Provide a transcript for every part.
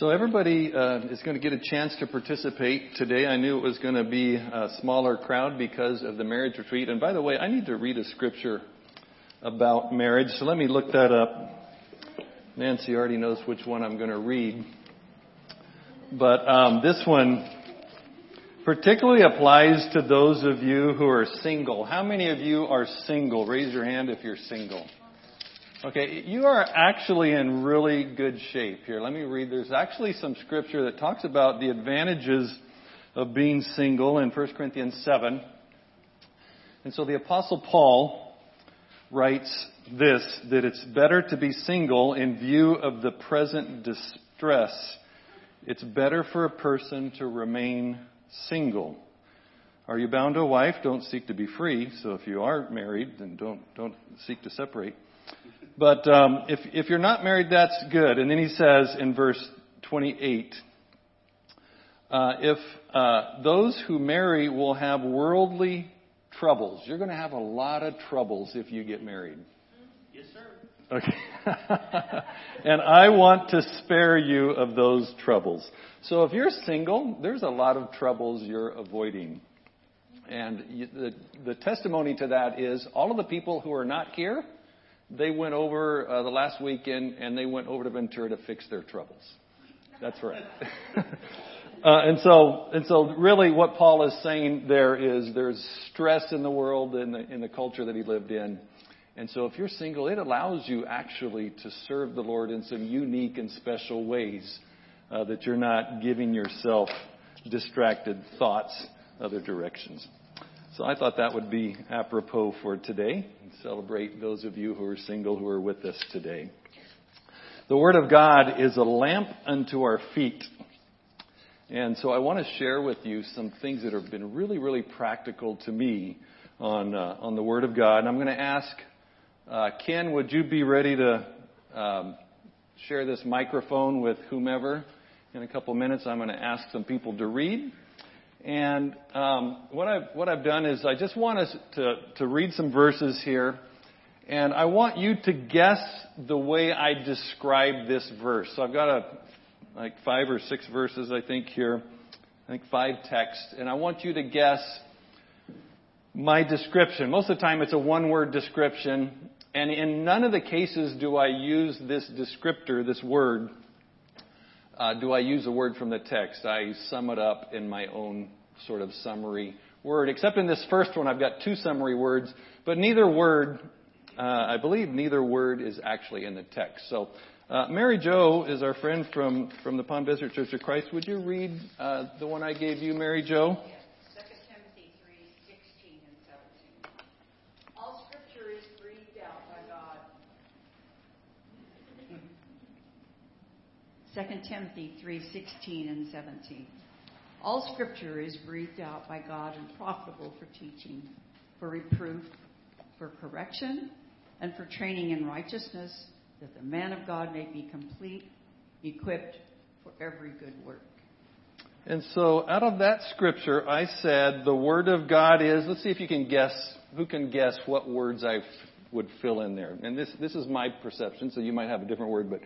So everybody uh, is going to get a chance to participate today. I knew it was going to be a smaller crowd because of the marriage retreat. And by the way, I need to read a scripture about marriage. So let me look that up. Nancy already knows which one I'm going to read. But um, this one particularly applies to those of you who are single. How many of you are single? Raise your hand if you're single. Okay, you are actually in really good shape here. Let me read. There's actually some scripture that talks about the advantages of being single in 1 Corinthians 7. And so the apostle Paul writes this, that it's better to be single in view of the present distress. It's better for a person to remain single. Are you bound to a wife? Don't seek to be free. So if you are married, then don't, don't seek to separate. But um, if, if you're not married, that's good. And then he says in verse 28, uh, if uh, those who marry will have worldly troubles, you're going to have a lot of troubles if you get married. Yes, sir. Okay. and I want to spare you of those troubles. So if you're single, there's a lot of troubles you're avoiding. And you, the, the testimony to that is all of the people who are not here, they went over uh, the last weekend and they went over to Ventura to fix their troubles. That's right. uh, and so, and so really what Paul is saying there is there's stress in the world and in, in the culture that he lived in. And so if you're single, it allows you actually to serve the Lord in some unique and special ways uh, that you're not giving yourself distracted thoughts other directions. So I thought that would be apropos for today celebrate those of you who are single who are with us today. The Word of God is a lamp unto our feet. And so I want to share with you some things that have been really, really practical to me on, uh, on the Word of God. And I'm going to ask uh, Ken, would you be ready to um, share this microphone with whomever? In a couple minutes, I'm going to ask some people to read. And um, what I've what I've done is I just want us to to read some verses here, and I want you to guess the way I describe this verse. So I've got a like five or six verses I think here, I think five texts, and I want you to guess my description. Most of the time, it's a one-word description, and in none of the cases do I use this descriptor, this word, uh, do I use a word from the text. I sum it up in my own sort of summary word, except in this first one, I've got two summary words, but neither word, uh, I believe neither word is actually in the text. So, uh, Mary Jo is our friend from, from the Palm Desert Church of Christ. Would you read uh, the one I gave you, Mary Jo? 2 Timothy 3:16 and 17. All scripture is breathed out by God and profitable for teaching, for reproof, for correction, and for training in righteousness, that the man of God may be complete, equipped for every good work. And so out of that scripture, I said the word of God is, let's see if you can guess, who can guess what words I would fill in there. And this, this is my perception, so you might have a different word, but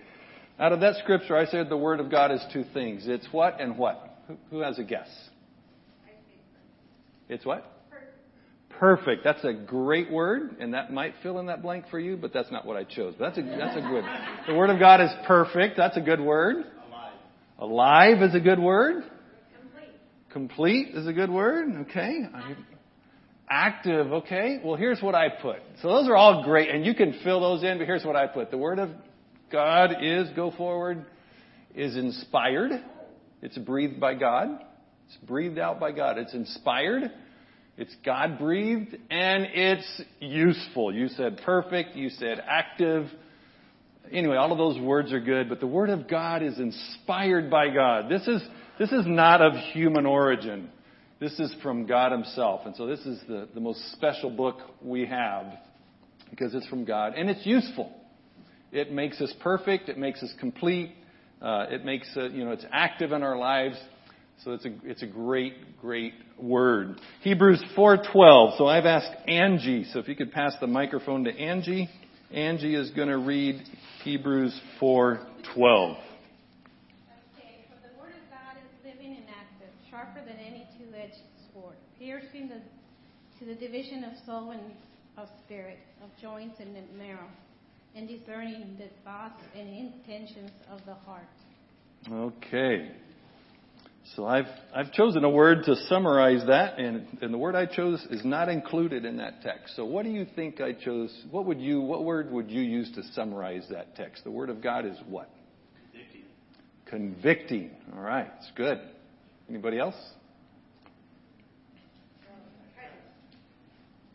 out of that scripture, I said the Word of God is two things. It's what and what? Who, who has a guess? It's what? Perfect. That's a great word, and that might fill in that blank for you, but that's not what I chose. That's a, that's a good. The Word of God is perfect. That's a good word. Alive. Alive is a good word. Complete Complete is a good word. Okay. Active. Okay. Well, here's what I put. So those are all great, and you can fill those in, but here's what I put. The Word of God is, go forward, is inspired. It's breathed by God. It's breathed out by God. It's inspired. It's God breathed and it's useful. You said perfect. You said active. Anyway, all of those words are good, but the Word of God is inspired by God. This is, this is not of human origin. This is from God Himself. And so this is the, the most special book we have because it's from God and it's useful. It makes us perfect. It makes us complete. Uh, it makes, uh, you know, it's active in our lives. So it's a, it's a great, great word. Hebrews 4.12. So I've asked Angie. So if you could pass the microphone to Angie. Angie is going to read Hebrews 4.12. piercing the, to the division of soul and of spirit, of joints and marrow, and discerning the thoughts and intentions of the heart. Okay. So I've, I've chosen a word to summarize that, and, and the word I chose is not included in that text. So what do you think I chose? What would you, what word would you use to summarize that text? The word of God is what? Convicting. Convicting. All right. It's good. Anybody else?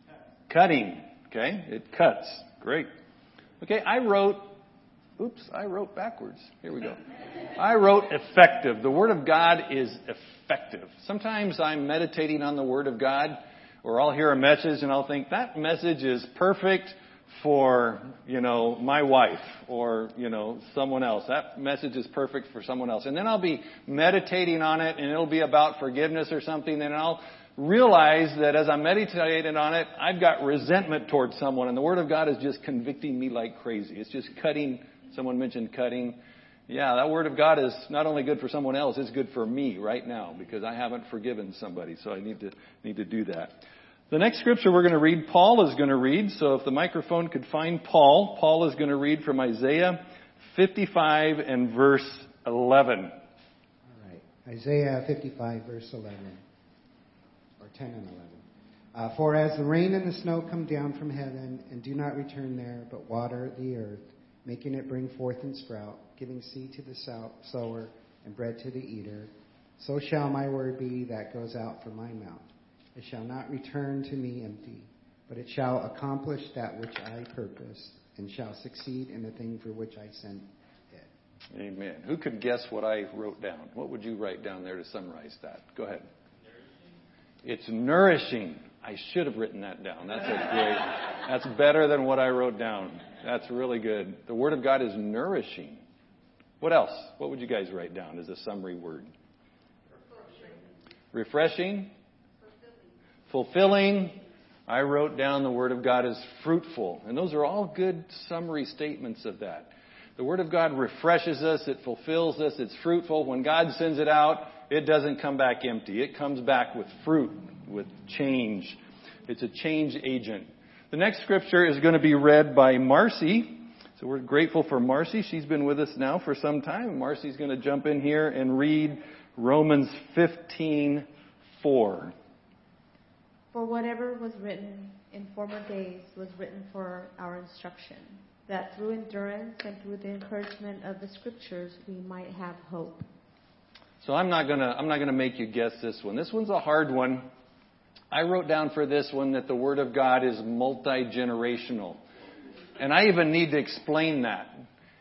Uh, cutting. Okay. It cuts. Great. Okay. I wrote Oops, I wrote backwards. Here we go. I wrote effective. The Word of God is effective. Sometimes I'm meditating on the Word of God, or I'll hear a message and I'll think, that message is perfect for, you know, my wife or, you know, someone else. That message is perfect for someone else. And then I'll be meditating on it and it'll be about forgiveness or something and I'll realize that as I'm meditating on it, I've got resentment towards someone and the Word of God is just convicting me like crazy. It's just cutting Someone mentioned cutting. Yeah, that word of God is not only good for someone else, it's good for me right now because I haven't forgiven somebody, so I need to need to do that. The next scripture we're going to read, Paul is going to read. So if the microphone could find Paul, Paul is going to read from Isaiah 55 and verse 11. All right. Isaiah 55 verse 11. Or 10 and 11. Uh, For as the rain and the snow come down from heaven and do not return there, but water the earth making it bring forth and sprout, giving seed to the sower and bread to the eater. So shall my word be that goes out from my mouth. It shall not return to me empty, but it shall accomplish that which I purpose, and shall succeed in the thing for which I sent it. Amen. Who could guess what I wrote down? What would you write down there to summarize that? Go ahead. It's nourishing. I should have written that down. That's a great. That's better than what I wrote down. That's really good. The Word of God is nourishing. What else? What would you guys write down as a summary word? Refreshing. Refreshing. Fulfilling. I wrote down the Word of God is fruitful. And those are all good summary statements of that. The Word of God refreshes us, it fulfills us, it's fruitful. When God sends it out, it doesn't come back empty. It comes back with fruit, with change. It's a change agent. The next scripture is going to be read by Marcy. So we're grateful for Marcy. She's been with us now for some time. Marcy's going to jump in here and read Romans 15:4. For whatever was written in former days was written for our instruction, that through endurance and through the encouragement of the scriptures we might have hope. So I'm not gonna I'm not gonna make you guess this one. This one's a hard one. I wrote down for this one that the Word of God is multi generational. And I even need to explain that.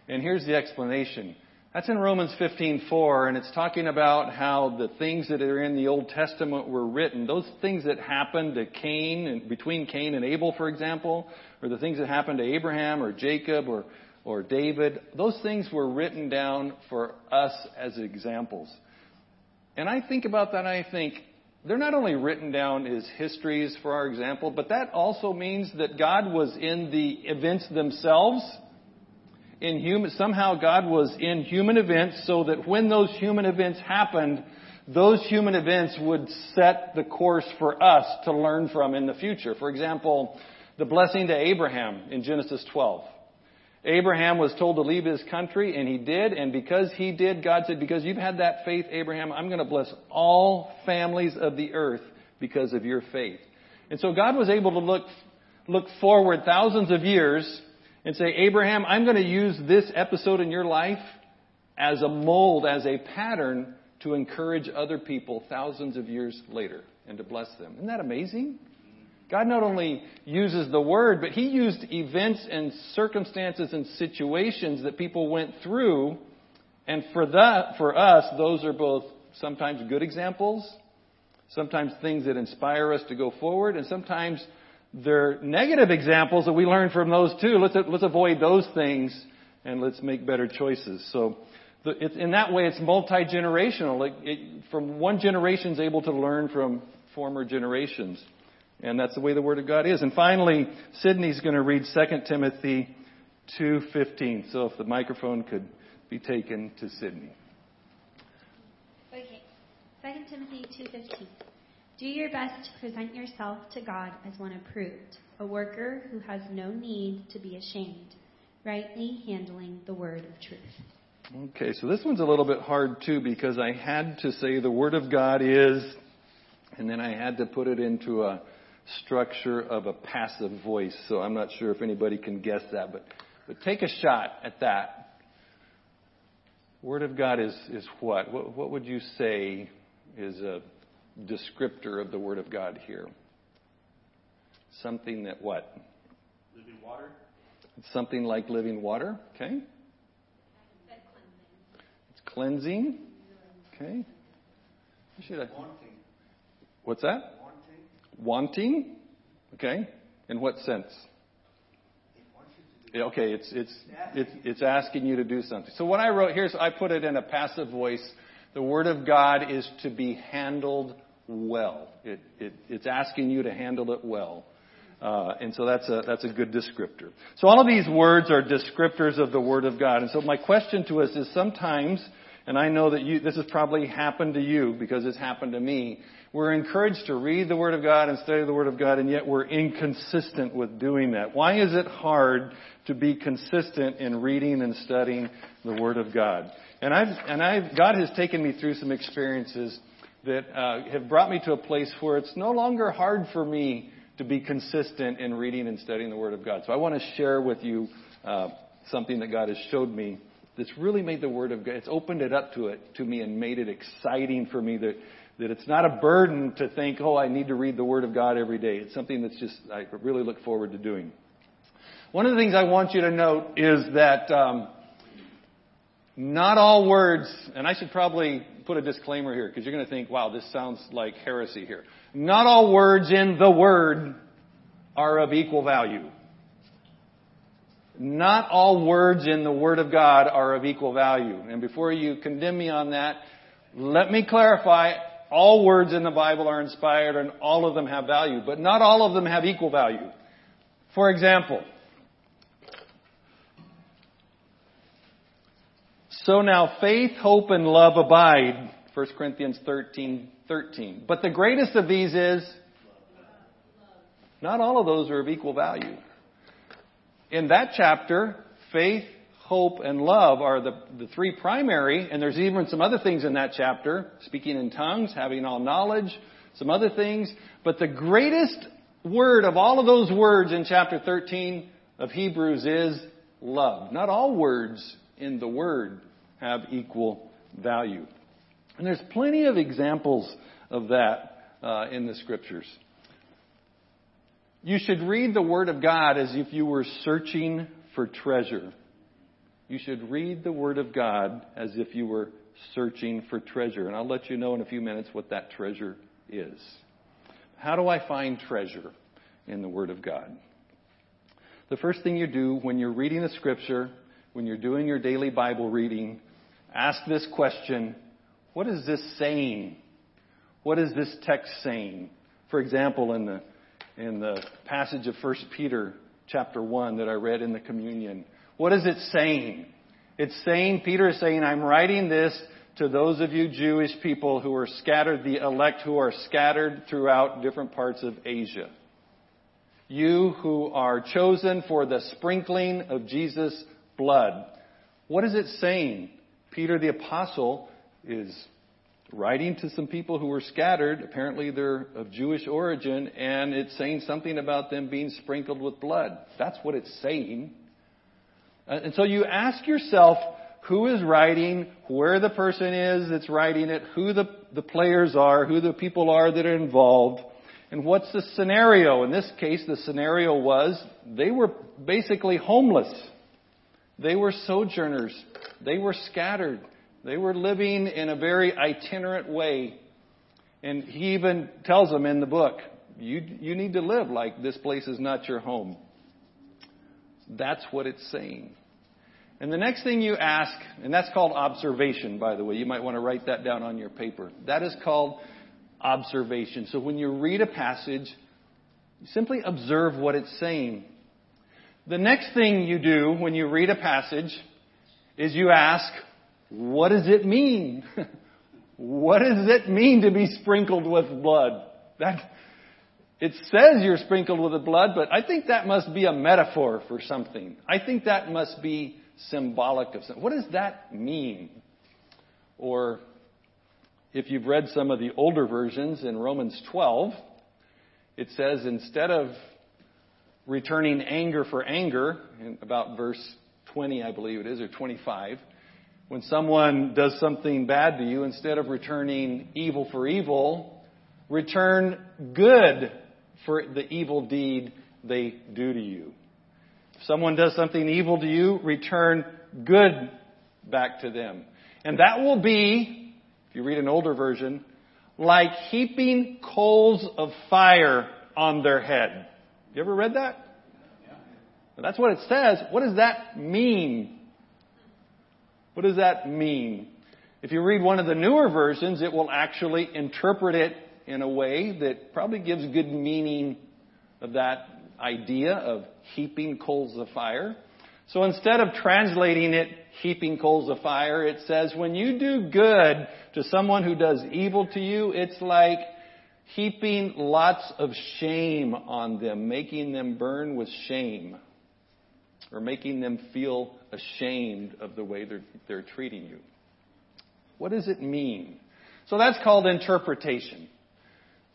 And here's the explanation. That's in Romans 15:4 and it's talking about how the things that are in the Old Testament were written. Those things that happened to Cain and between Cain and Abel for example, or the things that happened to Abraham or Jacob or or David, those things were written down for us as examples. And I think about that and I think they're not only written down as histories for our example, but that also means that God was in the events themselves. In human, somehow God was in human events so that when those human events happened, those human events would set the course for us to learn from in the future. For example, the blessing to Abraham in Genesis 12. Abraham was told to leave his country, and he did. And because he did, God said, Because you've had that faith, Abraham, I'm going to bless all families of the earth because of your faith. And so God was able to look, look forward thousands of years and say, Abraham, I'm going to use this episode in your life as a mold, as a pattern to encourage other people thousands of years later and to bless them. Isn't that amazing? God not only uses the word, but he used events and circumstances and situations that people went through. And for that, for us, those are both sometimes good examples, sometimes things that inspire us to go forward, and sometimes they're negative examples that we learn from those too. Let's, let's avoid those things and let's make better choices. So, the, it, in that way, it's multi generational. Like it, from one generation is able to learn from former generations. And that's the way the Word of God is. And finally, Sydney's going to read 2 Timothy 2.15. So if the microphone could be taken to Sydney. Okay. 2 Timothy 2.15. Do your best to present yourself to God as one approved, a worker who has no need to be ashamed, rightly handling the word of truth. Okay, so this one's a little bit hard too because I had to say the Word of God is, and then I had to put it into a structure of a passive voice. So I'm not sure if anybody can guess that, but, but take a shot at that. Word of God is, is what? what? What would you say is a descriptor of the Word of God here? Something that what? Living water. Something like living water, okay? It's cleansing, okay? Should I? Wanting. What's that? Wanting. Wanting, okay? In what sense? It wants you to do Okay, it's it's it's it's asking you to do something. So what I wrote here's I put it in a passive voice. The word of God is to be handled well. It, it it's asking you to handle it well. Uh, and so that's a that's a good descriptor. So all of these words are descriptors of the Word of God. And so my question to us is sometimes, and I know that you this has probably happened to you because it's happened to me. We're encouraged to read the Word of God and study the Word of God, and yet we're inconsistent with doing that. Why is it hard to be consistent in reading and studying the Word of God? And I've and I've God has taken me through some experiences that uh, have brought me to a place where it's no longer hard for me to be consistent in reading and studying the Word of God. So I want to share with you uh, something that God has showed me that's really made the Word of God. It's opened it up to it to me and made it exciting for me that that it's not a burden to think, oh, I need to read the Word of God every day. It's something that's just I really look forward to doing. One of the things I want you to note is that um, not all words, and I should probably put a disclaimer here because you're going to think, wow, this sounds like heresy here. Not all words in the Word are of equal value. Not all words in the Word of God are of equal value. And before you condemn me on that, let me clarify, all words in the Bible are inspired and all of them have value, but not all of them have equal value. For example, so now faith, hope, and love abide. 1 Corinthians 13, 13. But the greatest of these is not all of those are of equal value. In that chapter, faith, hope, and love are the, the three primary, and there's even some other things in that chapter, speaking in tongues, having all knowledge, some other things. But the greatest word of all of those words in chapter 13 of Hebrews is love. Not all words in the word have equal value. And there's plenty of examples of that uh, in the scriptures. You should read the Word of God as if you were searching for treasure. You should read the Word of God as if you were searching for treasure. And I'll let you know in a few minutes what that treasure is. How do I find treasure in the Word of God? The first thing you do when you're reading the Scripture, when you're doing your daily Bible reading, ask this question What is this saying? What is this text saying? For example, in the in the passage of 1 Peter chapter 1 that I read in the communion. What is it saying? It's saying, Peter is saying, I'm writing this to those of you Jewish people who are scattered, the elect who are scattered throughout different parts of Asia. You who are chosen for the sprinkling of Jesus' blood. What is it saying? Peter the apostle is writing to some people who were scattered. Apparently, they're of Jewish origin, and it's saying something about them being sprinkled with blood. That's what it's saying. Uh, and so you ask yourself who is writing, where the person is that's writing it, who the, the players are, who the people are that are involved, and what's the scenario. In this case, the scenario was they were basically homeless. They were sojourners. They were scattered. They were living in a very itinerant way. And he even tells them in the book, you, you need to live like this place is not your home. That's what it's saying. And the next thing you ask, and that's called observation, by the way. You might want to write that down on your paper. That is called observation. So when you read a passage, simply observe what it's saying. The next thing you do when you read a passage is you ask, what does it mean? what does it mean to be sprinkled with blood? That, it says you're sprinkled with the blood, but I think that must be a metaphor for something. I think that must be symbolic of something. What does that mean? Or if you've read some of the older versions in Romans 12, it says instead of returning anger for anger, in about verse 20, I believe it is, or 25, when someone does something bad to you, instead of returning evil for evil, return good for the evil deed they do to you. If someone does something evil to you, return good back to them. And that will be, if you read an older version, like heaping coals of fire on their head. You ever read that? That's what it says. What does that mean? What does that mean? If you read one of the newer versions, it will actually interpret it in a way that probably gives good meaning of that idea of heaping coals of fire. So instead of translating it heaping coals of fire, it says when you do good to someone who does evil to you, it's like heaping lots of shame on them, making them burn with shame or making them feel ashamed of the way they're, they're treating you. What does it mean? So that's called interpretation.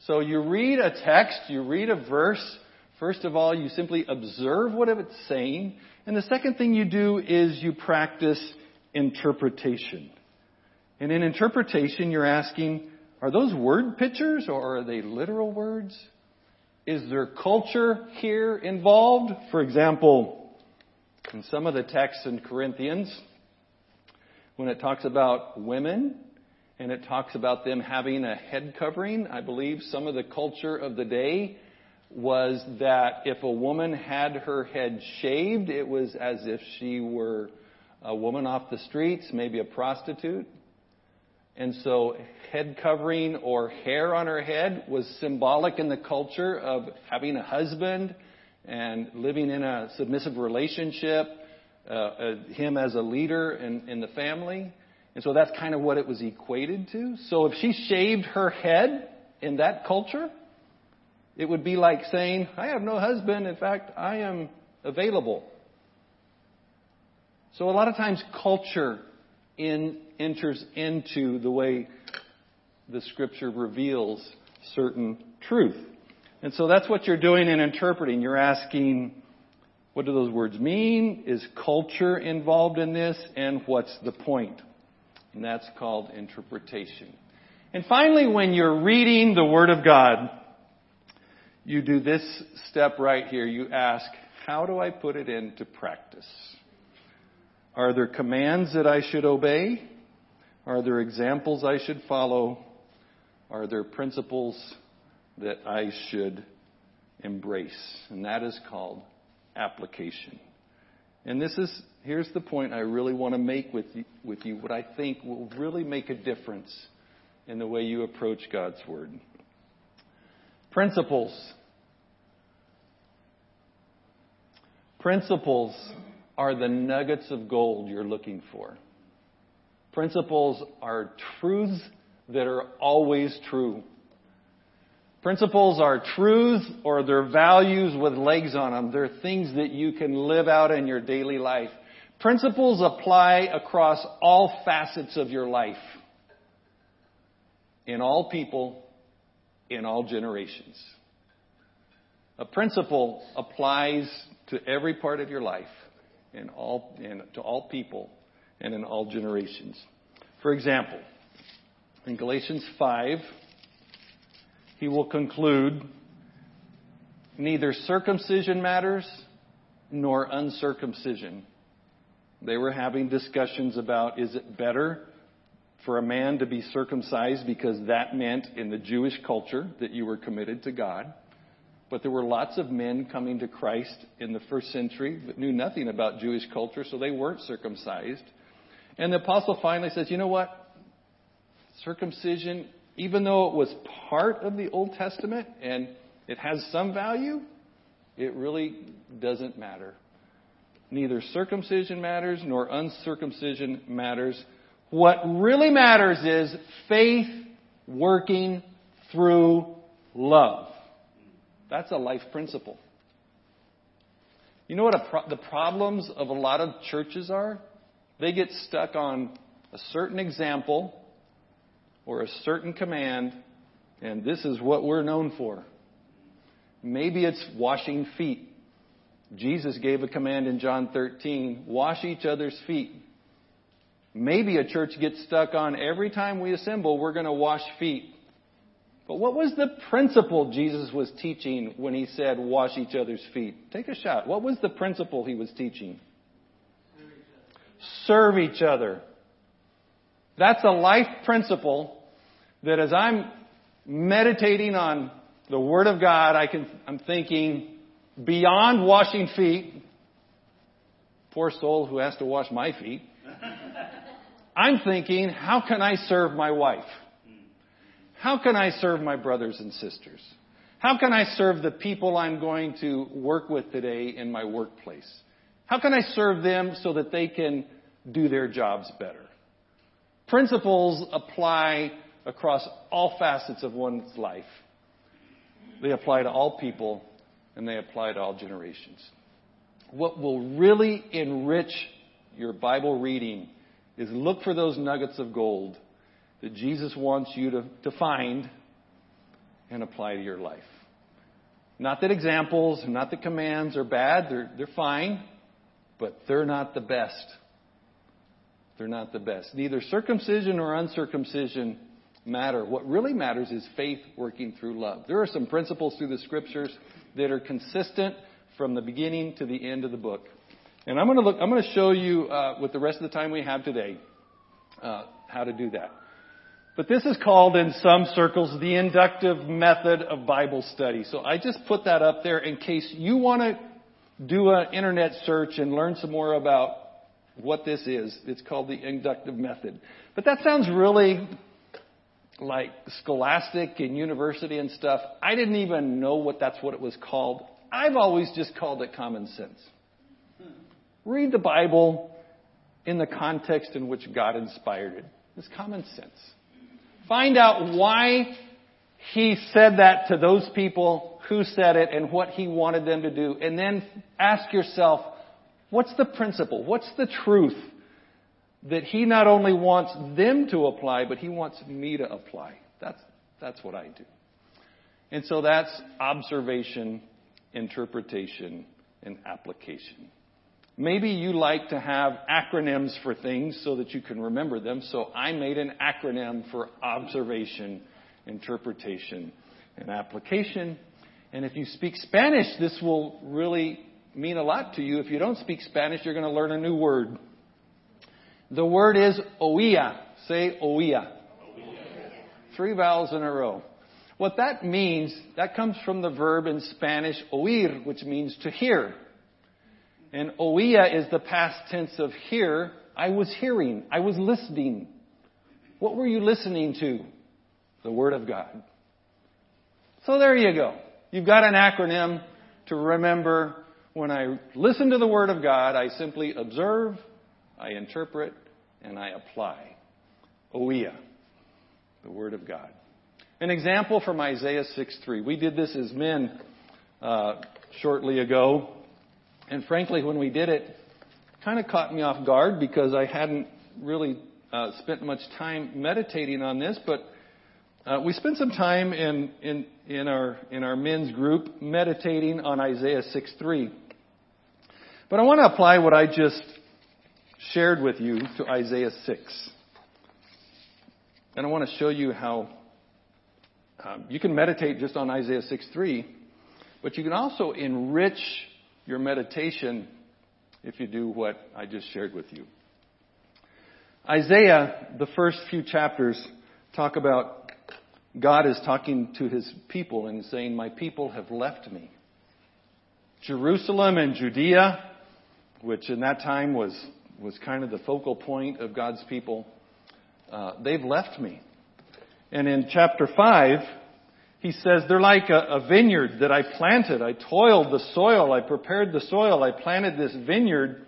So you read a text, you read a verse. First of all, you simply observe what it's saying. And the second thing you do is you practice interpretation. And in interpretation, you're asking, are those word pictures or are they literal words? Is there culture here involved? For example, in some of the texts in Corinthians, when it talks about women and it talks about them having a head covering, I believe some of the culture of the day was that if a woman had her head shaved, it was as if she were a woman off the streets, maybe a prostitute. And so head covering or hair on her head was symbolic in the culture of having a husband and living in a submissive relationship, uh, uh, him as a leader in, in the family. And so that's kind of what it was equated to. So if she shaved her head in that culture, it would be like saying, I have no husband. In fact, I am available. So a lot of times culture in, enters into the way the scripture reveals certain truth. And so that's what you're doing in interpreting. You're asking, what do those words mean? Is culture involved in this? And what's the point? And that's called interpretation. And finally, when you're reading the Word of God, you do this step right here. You ask, how do I put it into practice? Are there commands that I should obey? Are there examples I should follow? Are there principles that I should embrace. And that is called application. And this is, here's the point I really want to make with you, with you, what I think will really make a difference in the way you approach God's Word. Principles. Principles are the nuggets of gold you're looking for. Principles are truths that are always true. Principles are truths or they're values with legs on them. They're things that you can live out in your daily life. Principles apply across all facets of your life. In all people, in all generations. A principle applies to every part of your life, in all, to all people, and in all generations. For example, in Galatians 5, he will conclude neither circumcision matters nor uncircumcision. They were having discussions about is it better for a man to be circumcised because that meant in the Jewish culture that you were committed to God. But there were lots of men coming to Christ in the first century that knew nothing about Jewish culture, so they weren't circumcised. And the apostle finally says, you know what? Circumcision even though it was part of the Old Testament and it has some value, it really doesn't matter. Neither circumcision matters nor uncircumcision matters. What really matters is faith working through love. That's a life principle. You know what pro- the problems of a lot of churches are? They get stuck on a certain example or a certain command, and this is what we're known for. Maybe it's washing feet. Jesus gave a command in John 13 wash each other's feet. Maybe a church gets stuck on every time we assemble, we're going to wash feet. But what was the principle Jesus was teaching when he said, wash each other's feet? Take a shot. What was the principle he was teaching? Serve each other. That's a life principle that as I'm meditating on the Word of God, I can, I'm thinking beyond washing feet. Poor soul who has to wash my feet. I'm thinking, how can I serve my wife? How can I serve my brothers and sisters? How can I serve the people I'm going to work with today in my workplace? How can I serve them so that they can do their jobs better? Principles apply across all facets of one's life. They apply to all people and they apply to all generations. What will really enrich your Bible reading is look for those nuggets of gold that Jesus wants you to, to find and apply to your life. Not that examples, not that commands are bad, they're, they're fine, but they're not the best. They're not the best. Neither circumcision or uncircumcision matter. What really matters is faith working through love. There are some principles through the scriptures that are consistent from the beginning to the end of the book. And I'm going to look, I'm going to show you, uh, with the rest of the time we have today, uh, how to do that. But this is called in some circles the inductive method of Bible study. So I just put that up there in case you want to do an internet search and learn some more about what this is. It's called the inductive method. But that sounds really like scholastic and university and stuff. I didn't even know what that's what it was called. I've always just called it common sense. Read the Bible in the context in which God inspired it. It's common sense. Find out why he said that to those people, who said it, and what he wanted them to do. And then ask yourself, what's the principle? What's the truth that he not only wants them to apply, but he wants me to apply? That's, that's what I do. And so that's observation, interpretation, and application. Maybe you like to have acronyms for things so that you can remember them. So I made an acronym for observation, interpretation, and application. And if you speak Spanish, this will really mean a lot to you. If you don't speak Spanish, you're going to learn a new word. The word is oía. Say oía. Three vowels in a row. What that means, that comes from the verb in Spanish oír, which means to hear. And oía is the past tense of hear. I was hearing. I was listening. What were you listening to? The Word of God. So there you go. You've got an acronym to remember. When I listen to the Word of God, I simply observe, I interpret, and I apply. Oía, the Word of God. An example from Isaiah 6:3. We did this as men uh, shortly ago. And frankly, when we did it, kind of caught me off guard because I hadn't really uh, spent much time meditating on this. But uh, we spent some time in, in, in, our, in our men's group meditating on Isaiah 6.3. But I want to apply what I just shared with you to Isaiah 6. And I want to show you how um, you can meditate just on Isaiah 6.3, but you can also enrich your meditation if you do what I just shared with you. Isaiah, the first few chapters talk about God is talking to his people and saying, My people have left me. Jerusalem and Judea, which in that time was, was kind of the focal point of God's people, uh, they've left me. And in chapter 5, he says, they're like a, a, vineyard that I planted. I toiled the soil. I prepared the soil. I planted this vineyard.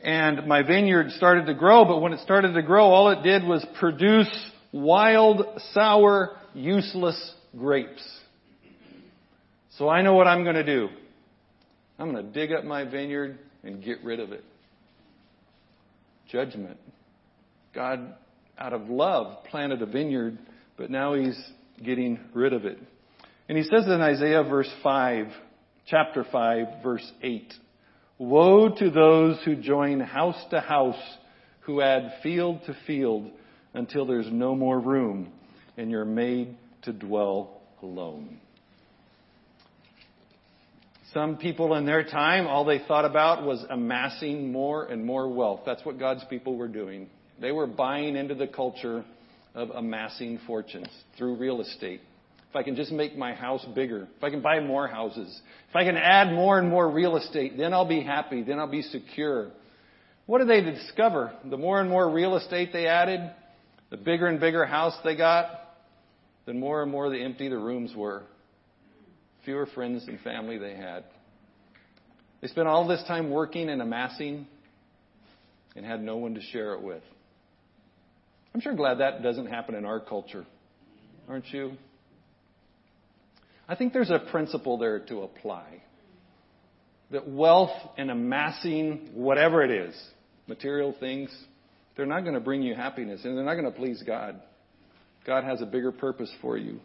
And my vineyard started to grow, but when it started to grow, all it did was produce wild, sour, useless grapes. So I know what I'm going to do. I'm going to dig up my vineyard and get rid of it. Judgment. God, out of love, planted a vineyard, but now he's getting rid of it. And he says in Isaiah verse 5, chapter 5, verse 8, Woe to those who join house to house, who add field to field, until there's no more room, and you're made to dwell alone. Some people in their time, all they thought about was amassing more and more wealth. That's what God's people were doing. They were buying into the culture of amassing fortunes through real estate. If I can just make my house bigger, if I can buy more houses, if I can add more and more real estate, then I'll be happy, then I'll be secure. What did they discover? The more and more real estate they added, the bigger and bigger house they got, the more and more the empty the rooms were. Fewer friends and family they had. They spent all this time working and amassing and had no one to share it with. I'm sure glad that doesn't happen in our culture. Aren't you? I think there's a principle there to apply. That wealth and amassing whatever it is, material things, they're not going to bring you happiness and they're not going to please God. God has a bigger purpose for you.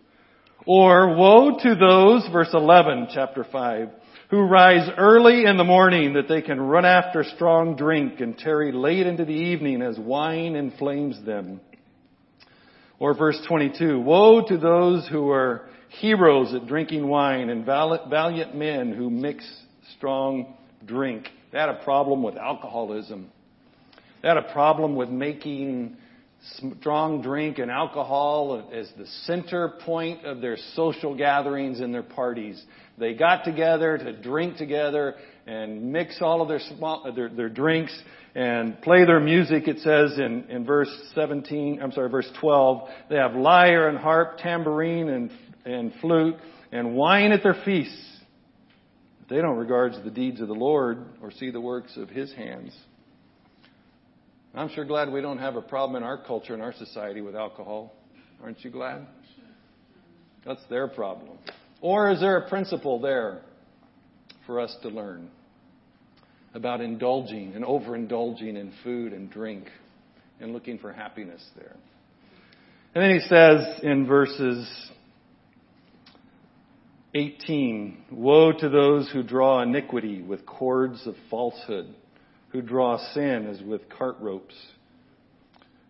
Or woe to those, verse 11, chapter 5, who rise early in the morning that they can run after strong drink and tarry late into the evening as wine inflames them. Or verse 22, woe to those who are heroes at drinking wine and valiant men who mix strong drink. They had a problem with alcoholism. They had a problem with making strong drink and alcohol as the center point of their social gatherings and their parties. They got together to drink together and mix all of their, small, their, their drinks and play their music, it says in, in verse 17, I'm sorry, verse 12. They have lyre and harp, tambourine and, and flute and wine at their feasts. They don't regard the deeds of the Lord or see the works of His hands. I'm sure glad we don't have a problem in our culture and our society with alcohol. Aren't you glad? That's their problem. Or is there a principle there for us to learn about indulging and overindulging in food and drink and looking for happiness there? And then he says in verses 18, Woe to those who draw iniquity with cords of falsehood who draw sin as with cart ropes,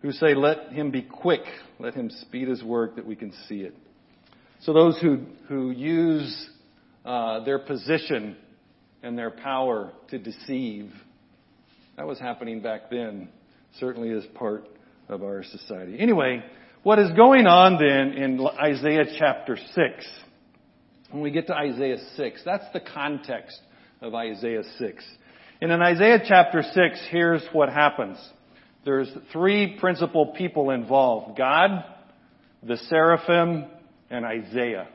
who say, Let him be quick, let him speed his work that we can see it. So those who, who use uh, their position and their power to deceive, that was happening back then, certainly as part of our society. Anyway, what is going on then in Isaiah chapter 6? When we get to Isaiah 6, that's the context of Isaiah 6. And in Isaiah chapter 6, here's what happens. There's three principal people involved. God, the seraphim, and Isaiah.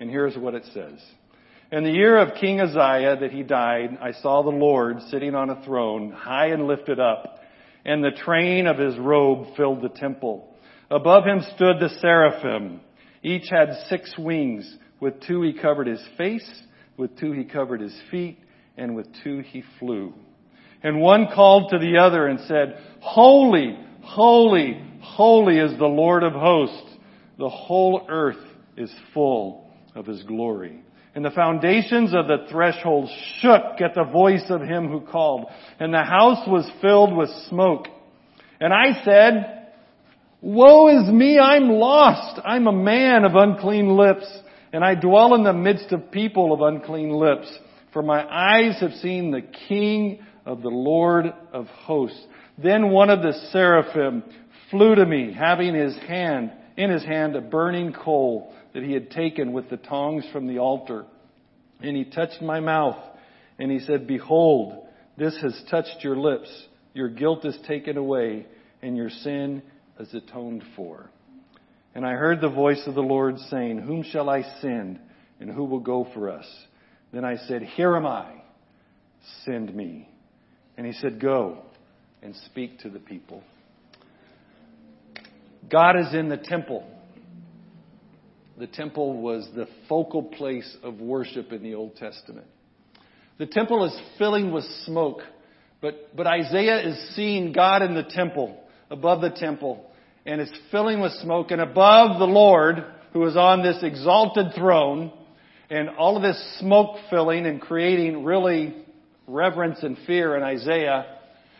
And here's what it says. In the year of King Uzziah that he died, I saw the Lord sitting on a throne, high and lifted up, and the train of his robe filled the temple. Above him stood the seraphim. Each had six wings. With two he covered his face, with two he covered his feet, and with two he flew. And one called to the other and said, Holy, holy, holy is the Lord of hosts. The whole earth is full of his glory. And the foundations of the threshold shook at the voice of him who called, and the house was filled with smoke. And I said, Woe is me, I'm lost. I'm a man of unclean lips, and I dwell in the midst of people of unclean lips for my eyes have seen the King of the Lord of hosts. Then one of the seraphim flew to me, having his hand, in his hand a burning coal that he had taken with the tongs from the altar. And he touched my mouth, and he said, Behold, this has touched your lips. Your guilt is taken away, and your sin is atoned for. And I heard the voice of the Lord saying, Whom shall I send, and who will go for us? Then I said, Here am I. Send me. And he said, Go and speak to the people. God is in the temple. The temple was the focal place of worship in the Old Testament. The temple is filling with smoke, but, but Isaiah is seeing God in the temple, above the temple, and it's filling with smoke, and above the Lord, who is on this exalted throne, and all of this smoke filling and creating really reverence and fear in Isaiah,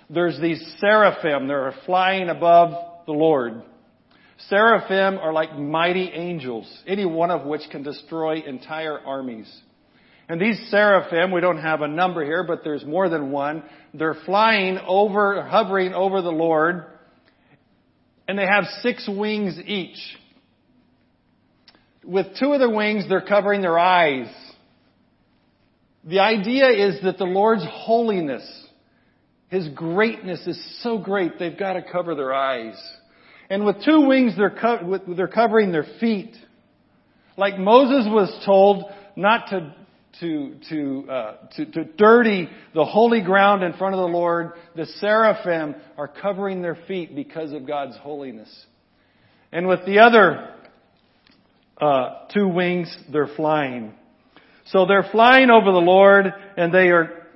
there's these seraphim that are flying above the Lord. Seraphim are like mighty angels, any one of which can destroy entire armies. And these seraphim, we don't have a number here, but there's more than one. They're flying over, hovering over the Lord, and they have six wings each. With two of their wings, they're covering their eyes. The idea is that the Lord's holiness, His greatness is so great, they've got to cover their eyes. And with two wings, they're, co- they're covering their feet. Like Moses was told not to, to, to, uh, to, to dirty the holy ground in front of the Lord, the seraphim are covering their feet because of God's holiness. And with the other uh, two wings, they're flying. So they're flying over the Lord and they are,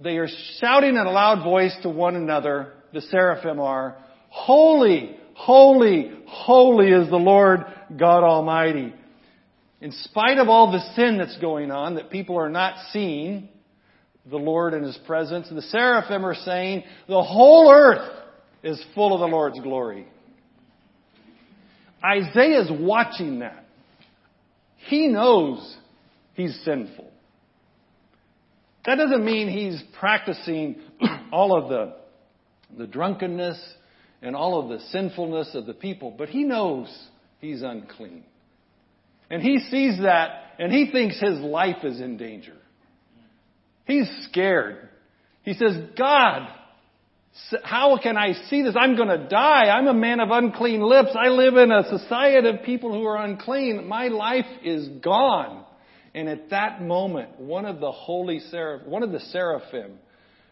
they are shouting in a loud voice to one another, the seraphim are, Holy, holy, holy is the Lord God Almighty. In spite of all the sin that's going on that people are not seeing, the Lord in His presence, the seraphim are saying, the whole earth is full of the Lord's glory. Isaiah is watching that. He knows he's sinful. That doesn't mean he's practicing all of the, the drunkenness and all of the sinfulness of the people, but he knows he's unclean. And he sees that and he thinks his life is in danger. He's scared. He says, God, how can I see this? I'm going to die. I'm a man of unclean lips. I live in a society of people who are unclean. My life is gone. And at that moment, one of the holy seraph, one of the seraphim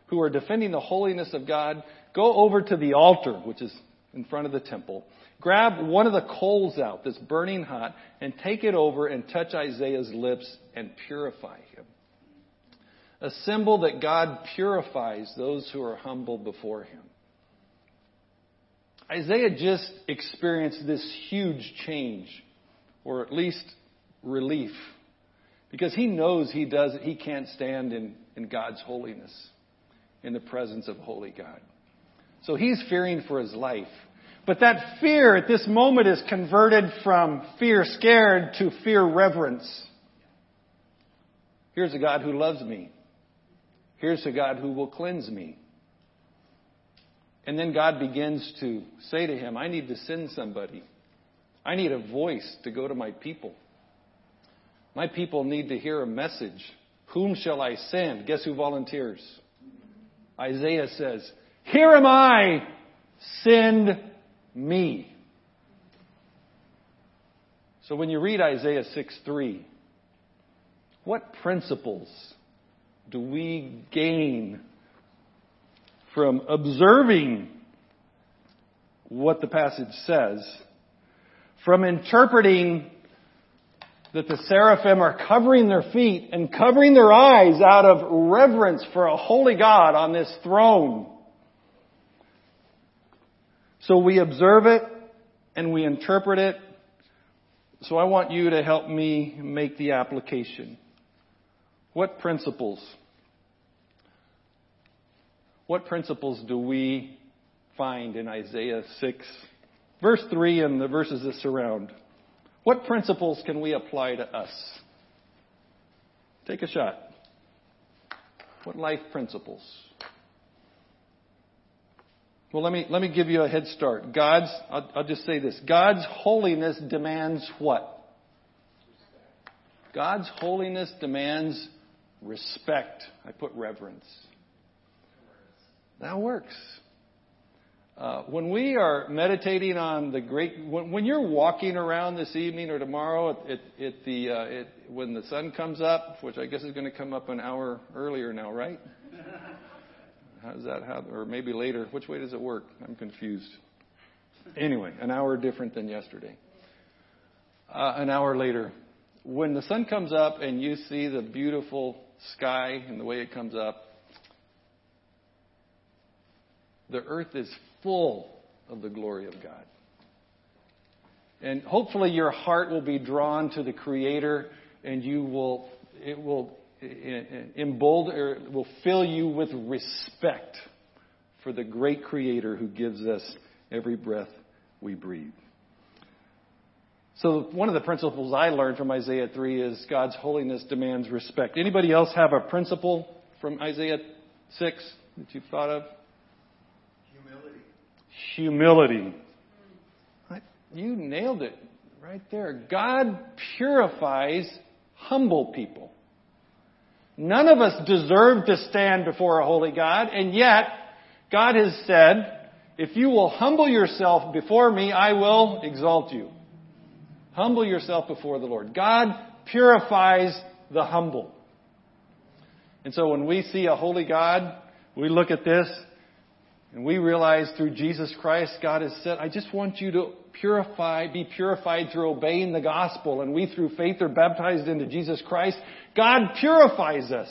who are defending the holiness of God go over to the altar, which is in front of the temple, grab one of the coals out that's burning hot and take it over and touch Isaiah's lips and purify him. A symbol that God purifies those who are humble before him. Isaiah just experienced this huge change, or at least relief, because he knows he does he can't stand in, in God's holiness, in the presence of holy God. So he's fearing for his life. But that fear at this moment is converted from fear scared to fear reverence. Here's a God who loves me. Here's a God who will cleanse me. And then God begins to say to him, I need to send somebody. I need a voice to go to my people. My people need to hear a message. Whom shall I send? Guess who volunteers? Isaiah says, Here am I, send me. So when you read Isaiah 6 3, what principles do we gain from observing what the passage says, from interpreting that the seraphim are covering their feet and covering their eyes out of reverence for a holy God on this throne. So we observe it and we interpret it. So I want you to help me make the application. What principles? What principles do we find in Isaiah 6, verse 3 and the verses that surround? What principles can we apply to us? Take a shot. What life principles? Well, let me, let me give you a head start. God's, I'll, I'll just say this. God's holiness demands what? God's holiness demands respect. I put reverence. That works. Uh, when we are meditating on the great, when, when, you're walking around this evening or tomorrow at, at, at the uh, at, when the sun comes up, which I guess is going to come up an hour earlier now, right? How's that? How, or maybe later. Which way does it work? I'm confused. Anyway, an hour different than yesterday. uh, an hour later. When the sun comes up and you see the beautiful sky and the way it comes up, the earth is full of the glory of God. And hopefully your heart will be drawn to the Creator and you will, it will eh, embolden, or will fill you with respect for the great Creator who gives us every breath we breathe. So one of the principles I learned from Isaiah 3 is God's holiness demands respect. Anybody else have a principle from Isaiah 6 that you've thought of? Humility. Humility. You nailed it right there. God purifies humble people. None of us deserve to stand before a holy God, and yet God has said, if you will humble yourself before me, I will exalt you. Humble yourself before the Lord. God purifies the humble. And so when we see a holy God, we look at this and we realize through Jesus Christ, God has said, I just want you to purify, be purified through obeying the gospel. And we through faith are baptized into Jesus Christ. God purifies us.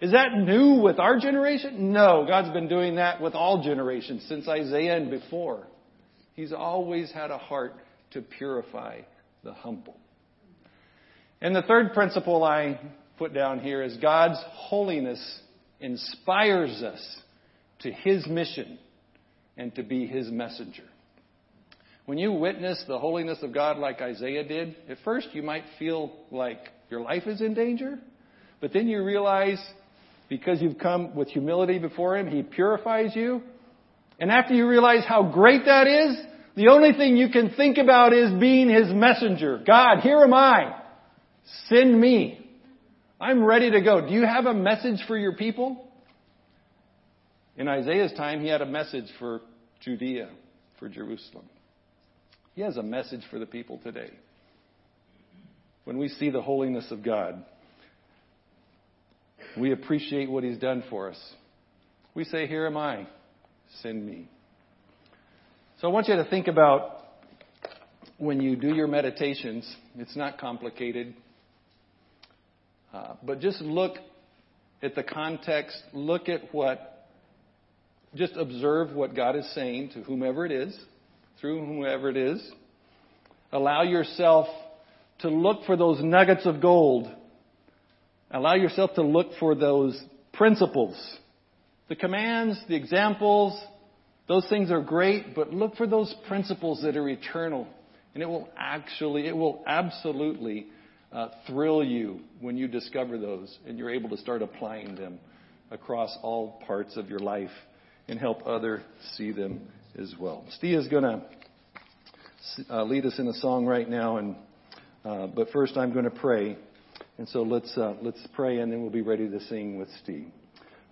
Is that new with our generation? No, God's been doing that with all generations since Isaiah and before. He's always had a heart to purify the humble. And the third principle I put down here is God's holiness inspires us to His mission and to be His messenger. When you witness the holiness of God like Isaiah did, at first you might feel like your life is in danger, but then you realize because you've come with humility before Him, He purifies you. And after you realize how great that is, the only thing you can think about is being His messenger. God, here am I. Send me. I'm ready to go. Do you have a message for your people? In Isaiah's time, he had a message for Judea, for Jerusalem. He has a message for the people today. When we see the holiness of God, we appreciate what He's done for us. We say, Here am I, send me. So I want you to think about when you do your meditations, it's not complicated, uh, but just look at the context, look at what, just observe what God is saying to whomever it is, through whomever it is. Allow yourself to look for those nuggets of gold Allow yourself to look for those principles. The commands, the examples, those things are great, but look for those principles that are eternal. And it will actually, it will absolutely uh, thrill you when you discover those and you're able to start applying them across all parts of your life and help others see them as well. Steve is going to uh, lead us in a song right now, and uh, but first I'm going to pray. And so let's, uh, let's pray and then we'll be ready to sing with Steve.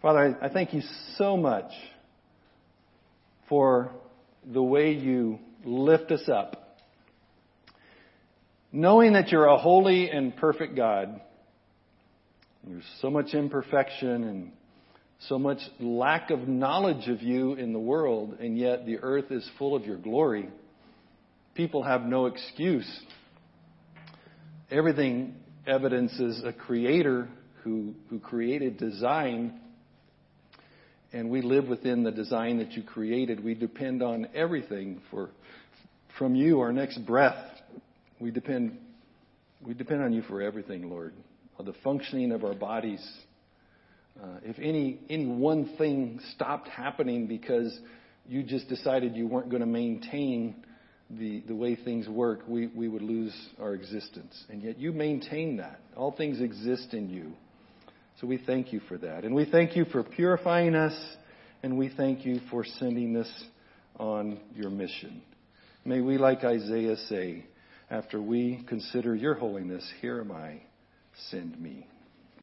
Father, I, I thank you so much for the way you lift us up. Knowing that you're a holy and perfect God, there's so much imperfection and so much lack of knowledge of you in the world, and yet the earth is full of your glory. People have no excuse. Everything evidences a creator who, who created design, and we live within the design that you created. We depend on everything for, from you, our next breath. We depend, we depend on you for everything, Lord. The functioning of our bodies. Uh, if any, any one thing stopped happening because you just decided you weren't going to maintain the, the way things work, we, we would lose our existence. And yet you maintain that. All things exist in you. So we thank you for that. And we thank you for purifying us, and we thank you for sending us on your mission. May we, like Isaiah, say, after we consider your holiness, here am I, send me.